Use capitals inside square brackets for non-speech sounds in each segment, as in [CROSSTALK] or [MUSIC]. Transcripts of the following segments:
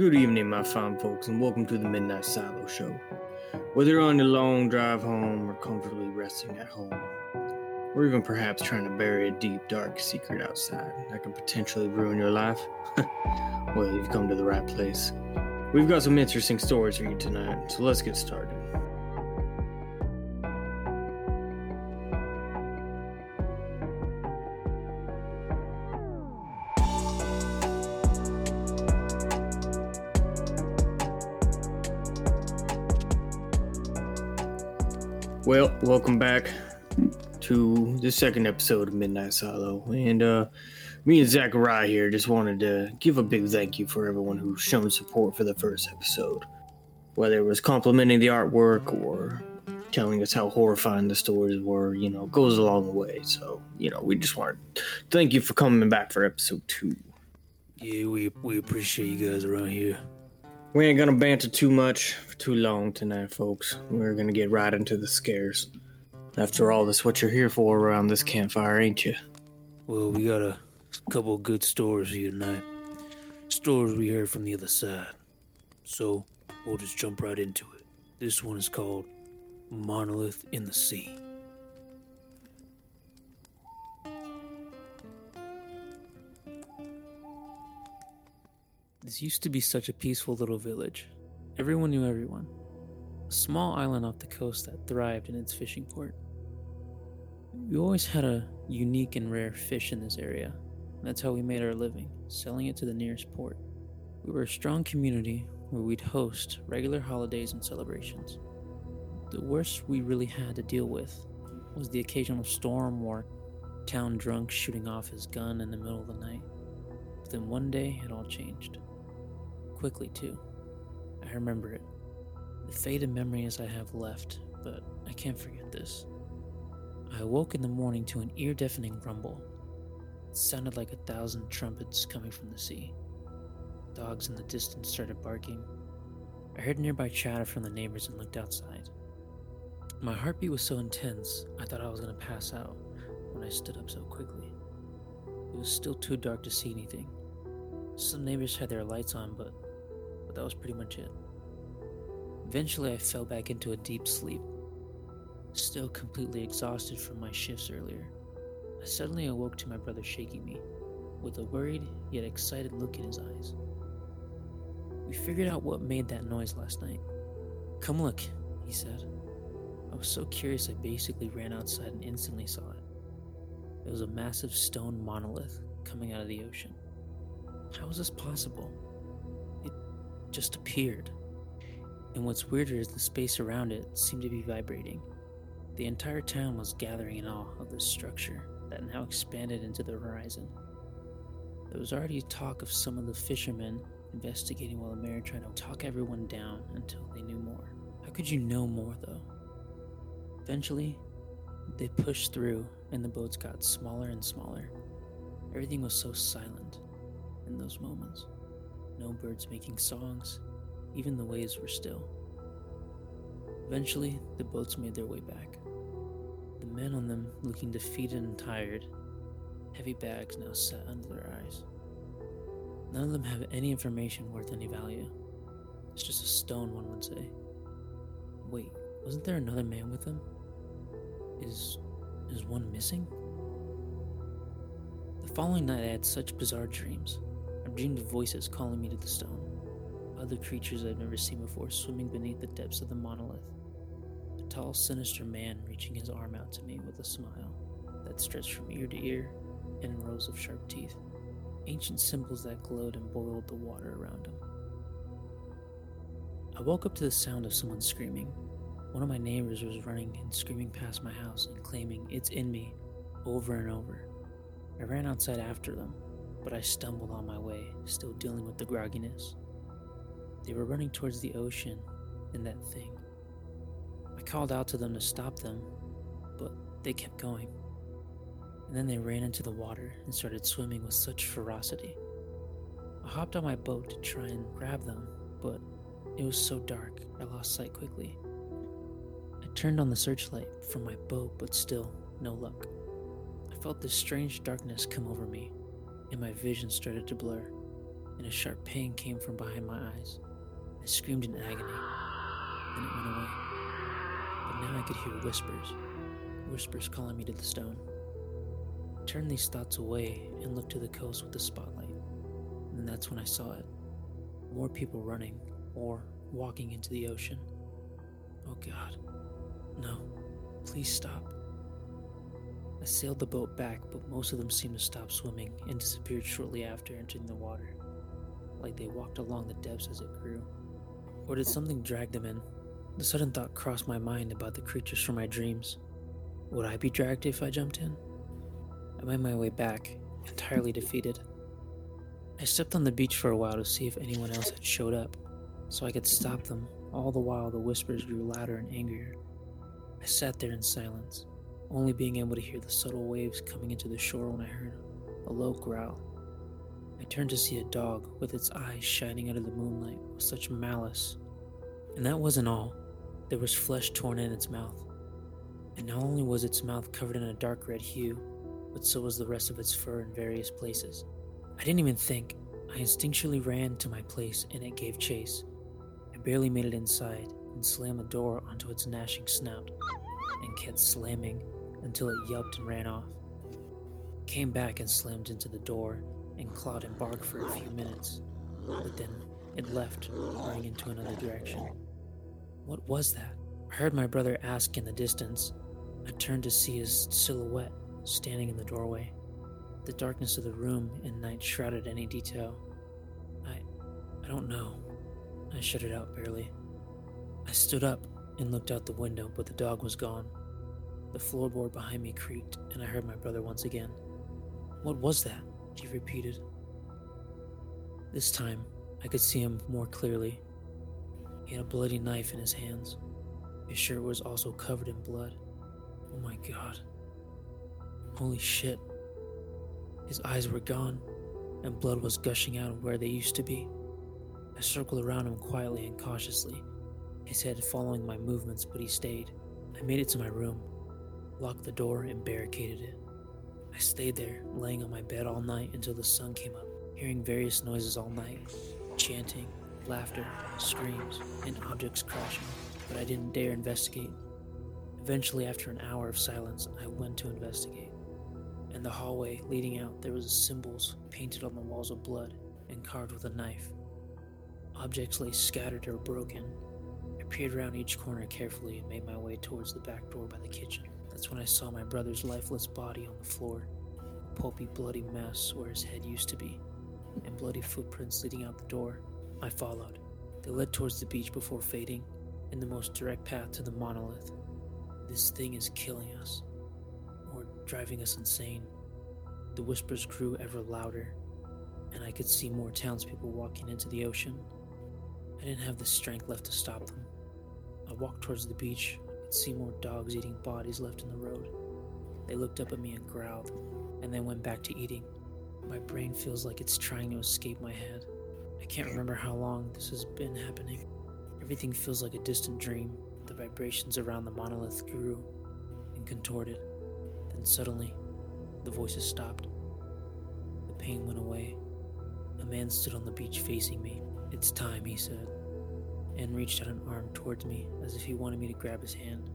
Good evening, my fine folks, and welcome to the Midnight Silo Show. Whether you're on your long drive home or comfortably resting at home, or even perhaps trying to bury a deep, dark secret outside that could potentially ruin your life, [LAUGHS] well, you've come to the right place. We've got some interesting stories for you tonight, so let's get started. Well, welcome back to the second episode of Midnight Silo. And uh, me and Zachariah here just wanted to give a big thank you for everyone who's shown support for the first episode. Whether it was complimenting the artwork or telling us how horrifying the stories were, you know, goes a long way. So, you know, we just want to thank you for coming back for episode two. Yeah, we we appreciate you guys around here. We ain't gonna banter too much too long tonight, folks. We're gonna get right into the scares. After all, that's what you're here for around this campfire, ain't you? Well, we got a couple good stories here tonight. Stories we heard from the other side. So, we'll just jump right into it. This one is called Monolith in the Sea. This used to be such a peaceful little village. Everyone knew everyone. A small island off the coast that thrived in its fishing port. We always had a unique and rare fish in this area. That's how we made our living, selling it to the nearest port. We were a strong community where we'd host regular holidays and celebrations. The worst we really had to deal with was the occasional storm or town drunk shooting off his gun in the middle of the night. But then one day it all changed. Quickly, too. I remember it. The faded memories I have left, but I can't forget this. I awoke in the morning to an ear deafening rumble. It sounded like a thousand trumpets coming from the sea. Dogs in the distance started barking. I heard nearby chatter from the neighbors and looked outside. My heartbeat was so intense, I thought I was going to pass out when I stood up so quickly. It was still too dark to see anything. Some neighbors had their lights on, but, but that was pretty much it. Eventually, I fell back into a deep sleep, still completely exhausted from my shifts earlier. I suddenly awoke to my brother shaking me, with a worried yet excited look in his eyes. We figured out what made that noise last night. Come look, he said. I was so curious I basically ran outside and instantly saw it. It was a massive stone monolith coming out of the ocean. How was this possible? Just appeared. And what's weirder is the space around it seemed to be vibrating. The entire town was gathering in awe of this structure that now expanded into the horizon. There was already talk of some of the fishermen investigating while the mayor tried to talk everyone down until they knew more. How could you know more, though? Eventually, they pushed through, and the boats got smaller and smaller. Everything was so silent in those moments. No birds making songs, even the waves were still. Eventually, the boats made their way back. The men on them looking defeated and tired, heavy bags now set under their eyes. None of them have any information worth any value. It's just a stone, one would say. Wait, wasn't there another man with them? Is. is one missing? The following night, I had such bizarre dreams. Dreamed of voices calling me to the stone. Other creatures I'd never seen before swimming beneath the depths of the monolith. A tall, sinister man reaching his arm out to me with a smile that stretched from ear to ear and rows of sharp teeth. Ancient symbols that glowed and boiled the water around him. I woke up to the sound of someone screaming. One of my neighbors was running and screaming past my house and claiming, It's in me, over and over. I ran outside after them, but I stumbled on my way, still dealing with the grogginess. They were running towards the ocean and that thing. I called out to them to stop them, but they kept going. And then they ran into the water and started swimming with such ferocity. I hopped on my boat to try and grab them, but it was so dark I lost sight quickly. I turned on the searchlight from my boat, but still, no luck. I felt this strange darkness come over me, and my vision started to blur. and a sharp pain came from behind my eyes. I screamed in agony. Then it went away. But now I could hear whispers, whispers calling me to the stone. I turned these thoughts away and looked to the coast with the spotlight. And that's when I saw it. More people running or walking into the ocean. Oh God. No. Please stop. Sailed the boat back, but most of them seemed to stop swimming and disappeared shortly after entering the water, like they walked along the depths as it grew. Or did something drag them in? The sudden thought crossed my mind about the creatures from my dreams. Would I be dragged if I jumped in? I made my way back, entirely defeated. I stepped on the beach for a while to see if anyone else had showed up, so I could stop them, all the while the whispers grew louder and angrier. I sat there in silence, only being able to hear the subtle waves coming into the shore when I heard a low growl. I turned to see a dog with its eyes shining out of the moonlight with such malice. And that wasn't all. There was flesh torn in its mouth. And not only was its mouth covered in a dark red hue, but so was the rest of its fur in various places. I didn't even think. I instinctually ran to my place and it gave chase. I barely made it inside and slammed the door onto its gnashing snout and kept slamming until it yelped and ran off. Came back and slammed into the door and clawed and barked for a few minutes, but then it left, running into another direction. What was that? I heard my brother ask in the distance. I turned to see his silhouette standing in the doorway. The darkness of the room and night shrouded any detail. I. I don't know. I shut it out barely. I stood up and looked out the window, but the dog was gone. The floorboard behind me creaked, and I heard my brother once again. What was that? he repeated. This time, I could see him more clearly. He had a bloody knife in his hands. His shirt was also covered in blood. Oh my god. Holy shit. His eyes were gone, and blood was gushing out of where they used to be. I circled around him quietly and cautiously, his head following my movements, but he stayed. I made it to my room, locked the door, and barricaded it. I stayed there, laying on my bed all night until the sun came up, hearing various noises all night chanting, laughter, screams, and objects crashing, but I didn't dare investigate. Eventually, after an hour of silence, I went to investigate. In the hallway leading out, there was symbols painted on the walls of blood and carved with a knife. Objects lay scattered or broken. I peered around each corner carefully and made my way towards the back door by the kitchen. That's when I saw my brother's lifeless body on the floor, pulpy, bloody mess where his head used to be, and bloody footprints leading out the door. I followed. They led towards the beach before fading, in the most direct path to the monolith. This thing is killing us, or driving us insane. The whispers grew ever louder, and I could see more townspeople walking into the ocean. I didn't have the strength left to stop them. I walked towards the beach, see more dogs eating bodies left in the road. They looked up at me and growled, and then went back to eating. My brain feels like it's trying to escape my head. I can't remember how long this has been happening. Everything feels like a distant dream. The vibrations around the monolith grew and contorted. Then suddenly, the voices stopped. The pain went away. A man stood on the beach facing me. It's time, he said, and reached out an arm towards me as if he wanted me to grab his hand.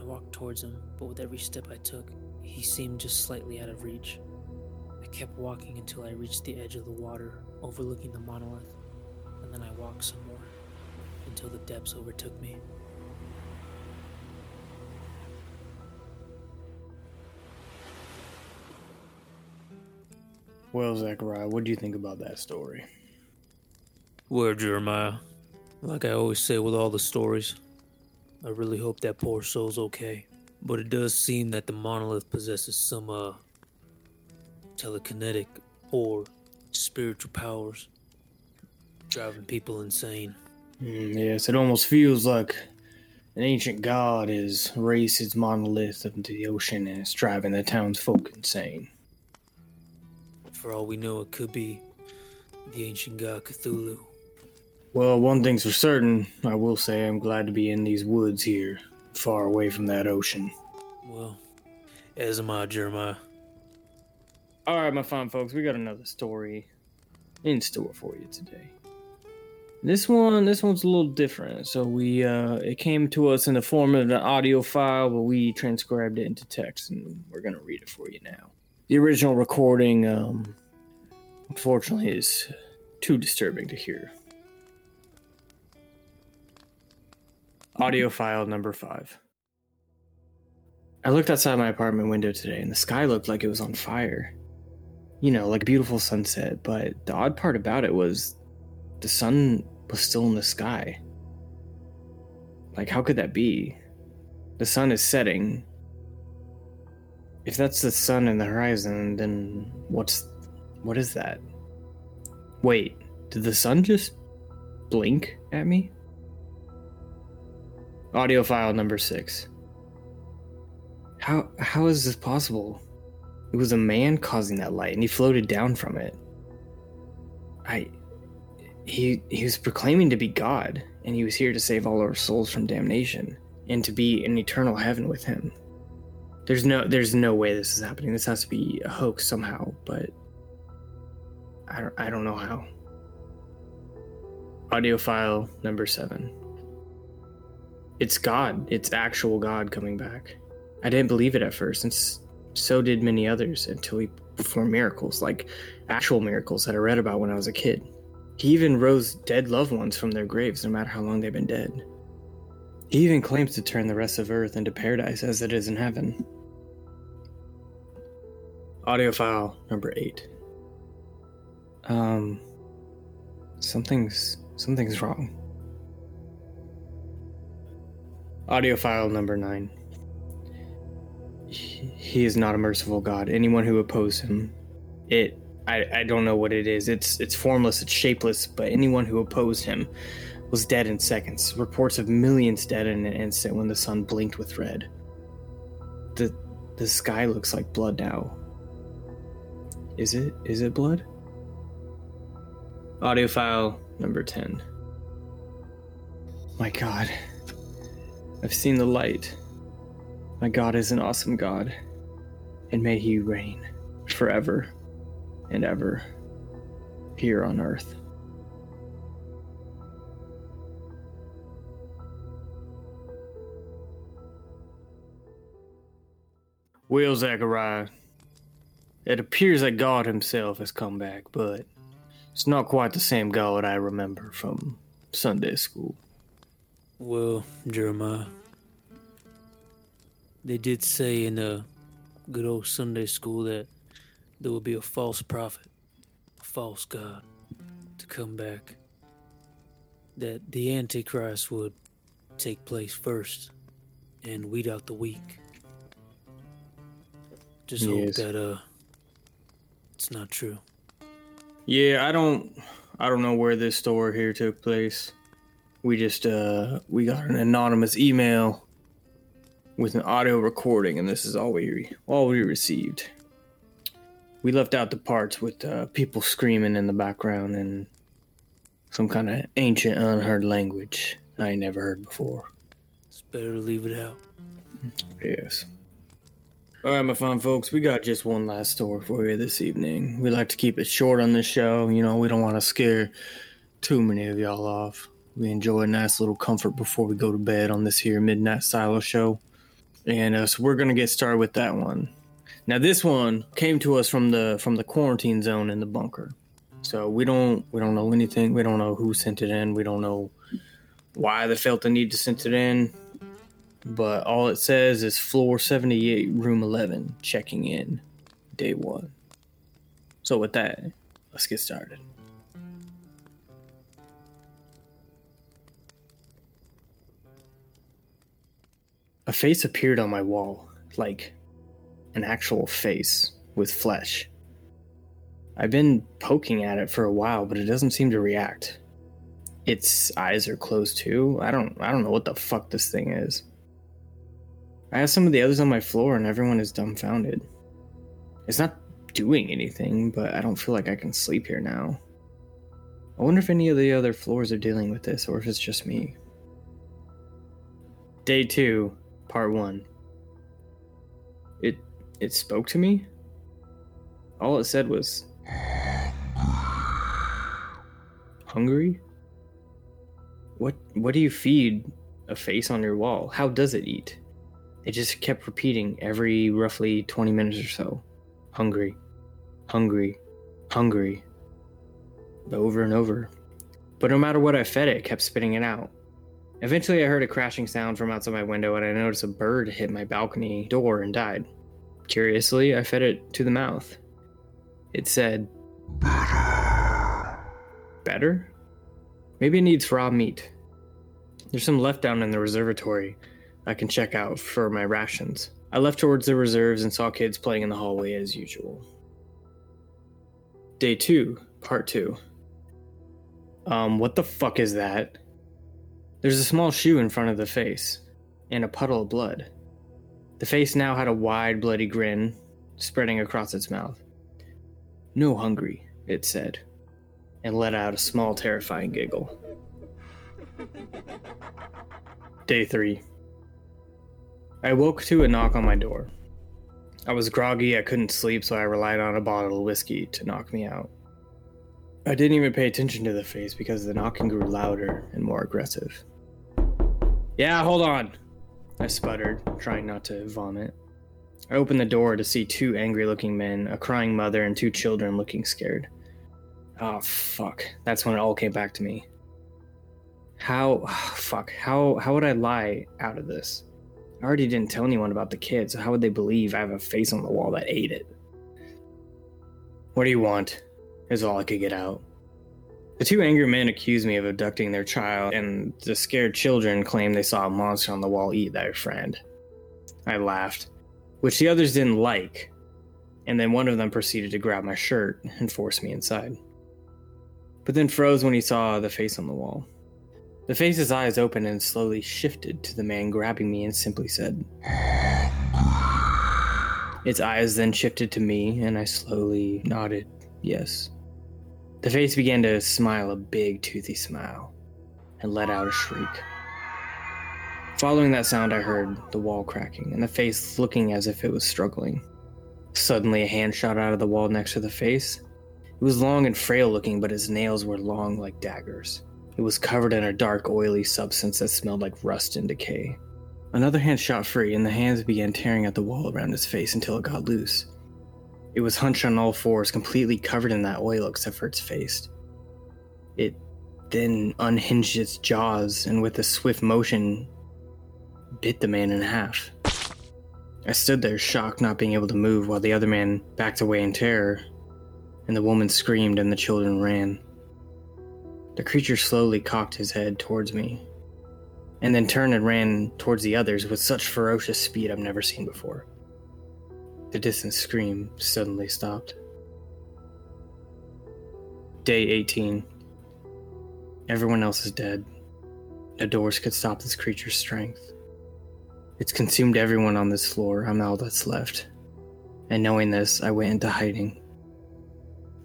I walked towards him, but with every step I took, he seemed just slightly out of reach. I kept walking until I reached the edge of the water overlooking the monolith, and then I walked some more until the depths overtook me. Well, Zachariah, what do you think about that story? Well, Jeremiah, like I always say with all the stories, I really hope that poor soul's okay. But it does seem that the monolith possesses some, uh, telekinetic or spiritual powers, driving people insane. Mm, yes, it almost feels like an ancient god has raised his monolith up into the ocean and is driving the townsfolk insane. For all we know, it could be the ancient god Cthulhu. Well, one thing's for certain, I will say I'm glad to be in these woods here, far away from that ocean. Well, as am I, Jeremiah. All right, my fine folks, we got another story in store for you today. This one, this one's a little different. So we, uh, it came to us in the form of an audio file, but we transcribed it into text, and we're gonna read it for you now. The original recording, um, unfortunately, is too disturbing to hear. Audio file number five. I looked outside my apartment window today, and the sky looked like it was on fire. You know, like a beautiful sunset, but the odd part about it was the sun was still in the sky. Like, how could that be? The sun is setting. If that's the sun in the horizon, then what's. What is that? Wait, did the sun just blink at me? Audio file number six. How how is this possible? It was a man causing that light, and he floated down from it. I he he was proclaiming to be God, and he was here to save all our souls from damnation and to be in eternal heaven with him. There's no there's no way this is happening. This has to be a hoax somehow, but I don't I don't know how. Audio file number 7. It's God. It's actual God coming back. I didn't believe it at first, and so did many others until he performed miracles, like actual miracles that I read about when I was a kid. He even rose dead loved ones from their graves, no matter how long they've been dead. He even claims to turn the rest of Earth into paradise as it is in heaven. Audio file number eight. Um, something's something's wrong. Audio file number nine. He, is not a merciful God. Anyone who opposes him, it I, I don't know what it is. It's it's formless, it's shapeless, but anyone who opposed him was dead in seconds. Reports of millions dead in an instant when the sun blinked with red. The the sky looks like blood now. Is it is it blood? Audio file number 10. My god. I've seen the light. My god is an awesome god. And may he reign forever and ever here on earth. Will Zachariah, it appears that God himself has come back, but it's not quite the same God I remember from Sunday school. Well, Jeremiah, they did say in the good old Sunday school that there would be a false prophet, a false God, to come back. That the Antichrist would take place first and weed out the weak. Just hope Yes. that uh it's not true. Yeah, I don't I don't know where this story here took place. We just uh we got an anonymous email with an audio recording and this is all we all we received. We left out the parts with uh, people screaming in the background and some kind of ancient unheard language I ain't never heard before. It's better to leave it out. Yes. All right, my fine folks, we got just one last story for you this evening. We like to keep it short on this show. You know, we don't want to scare too many of y'all off. We enjoy a nice little comfort before we go to bed on this here Midnight Silo show. And uh, so we're going to get started with that one. Now this one came to us from the from the quarantine zone in the bunker. So we don't we don't know anything. We don't know who sent it in. We don't know why they felt the need to send it in but all it says is floor 78 room 11 checking in day one so with that let's get started a face appeared on my wall like an actual face with flesh i've been poking at it for a while but it doesn't seem to react its eyes are closed too i don't i don't know what the fuck this thing is I have some of the others on my floor and everyone is dumbfounded. It's not doing anything, but I don't feel like I can sleep here now. I wonder if any of the other floors are dealing with this or if it's just me. Day 2, part 1. It it spoke to me? All it said was Hungry? What what do you feed a face on your wall? How does it eat? It just kept repeating every roughly 20 minutes or so. Hungry. Hungry. Hungry. Over and over. But no matter what I fed it, it kept spitting it out. Eventually, I heard a crashing sound from outside my window, and I noticed a bird hit my balcony door and died. Curiously, I fed it to the mouth. It said, Better? Better? Maybe it needs raw meat. There's some left down in the reservatory I can check out for my rations. I left towards the reserves and saw kids playing in the hallway as usual. Day 2, Part 2. Um, what the fuck is that? There's a small shoe in front of the face, and a puddle of blood. The face now had a wide, bloody grin spreading across its mouth. No hungry, it said, and let out a small, terrifying giggle. Day 3. I woke to a knock on my door. I was groggy, I couldn't sleep, so I relied on a bottle of whiskey to knock me out. I didn't even pay attention to the face because the knocking grew louder and more aggressive. Yeah, hold on, I sputtered, trying not to vomit. I opened the door to see two angry looking men, a crying mother, and two children looking scared. Oh, fuck. That's when it all came back to me. How, [SIGHS] fuck, how, how would I lie out of this? I already didn't tell anyone about the kid, so how would they believe I have a face on the wall that ate it? What do you want? Is all I could get out. The two angry men accused me of abducting their child, and the scared children claimed they saw a monster on the wall eat their friend. I laughed, which the others didn't like, and then one of them proceeded to grab my shirt and force me inside. But then froze when he saw the face on the wall. The face's eyes opened and slowly shifted to the man grabbing me and simply said, Its eyes then shifted to me, and I slowly nodded yes. The face began to smile a big, toothy smile and let out a shriek. Following that sound, I heard the wall cracking and the face looking as if it was struggling. Suddenly, a hand shot out of the wall next to the face. It was long and frail looking, but its nails were long like daggers. It was covered in a dark, oily substance that smelled like rust and decay. Another hand shot free, and the hands began tearing at the wall around his face until it got loose. It was hunched on all fours, completely covered in that oil except for its face. It then unhinged its jaws and, with a swift motion, bit the man in half. I stood there, shocked, not being able to move, while the other man backed away in terror, and the woman screamed and the children ran. The creature slowly cocked his head towards me, and then turned and ran towards the others with such ferocious speed I've never seen before. The distant scream suddenly stopped. Day 18. Everyone else is dead. No doors could stop this creature's strength. It's consumed everyone on this floor. I'm all that's left. And knowing this, I went into hiding.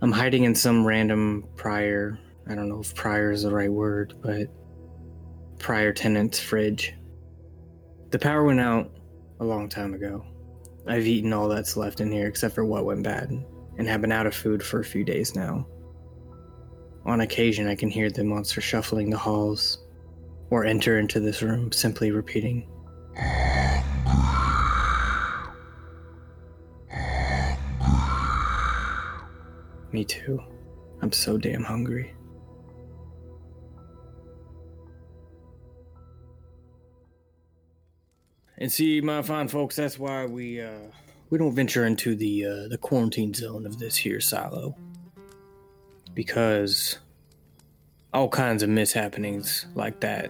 I'm hiding in some random prior I don't know if prior is the right word, but prior tenant's fridge. The power went out a long time ago. I've eaten all that's left in here except for what went bad, and have been out of food for a few days now. On occasion, I can hear the monster shuffling the halls, or enter into this room, simply repeating, Me too. I'm so damn hungry. And see, my fine folks, that's why we uh, we don't venture into the uh, the quarantine zone of this here silo, because all kinds of mishappenings like that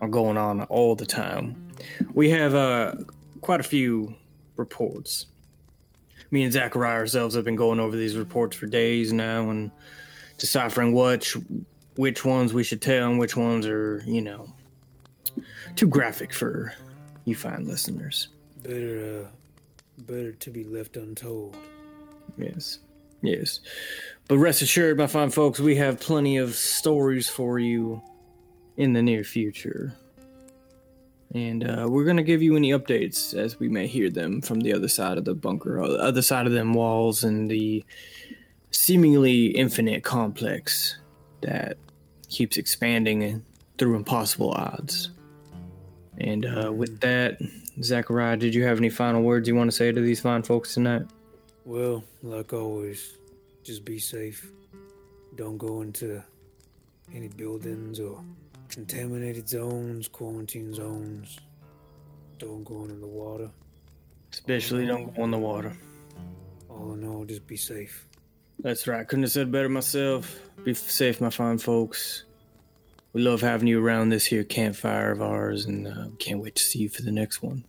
are going on all the time. We have uh, quite a few reports. Me and Zachariah ourselves have been going over these reports for days now and deciphering which which ones we should tell and which ones are, you know, too graphic for you fine listeners. Better, uh, better to be left untold. Yes, yes. But rest assured, my fine folks, we have plenty of stories for you in the near future. And uh, we're going to give you any updates as we may hear them from the other side of the bunker, the other side of them walls, and the seemingly infinite complex that keeps expanding through impossible odds. And uh, with that, Zachariah, did you have any final words you want to say to these fine folks tonight? Well, like always, just be safe. Don't go into any buildings or contaminated zones, quarantine zones. Don't go into the water. Especially don't go in the water. All in all, just be safe. That's right. Couldn't have said better myself. Be safe, my fine folks. We love having you around this here campfire of ours, and uh, can't wait to see you for the next one.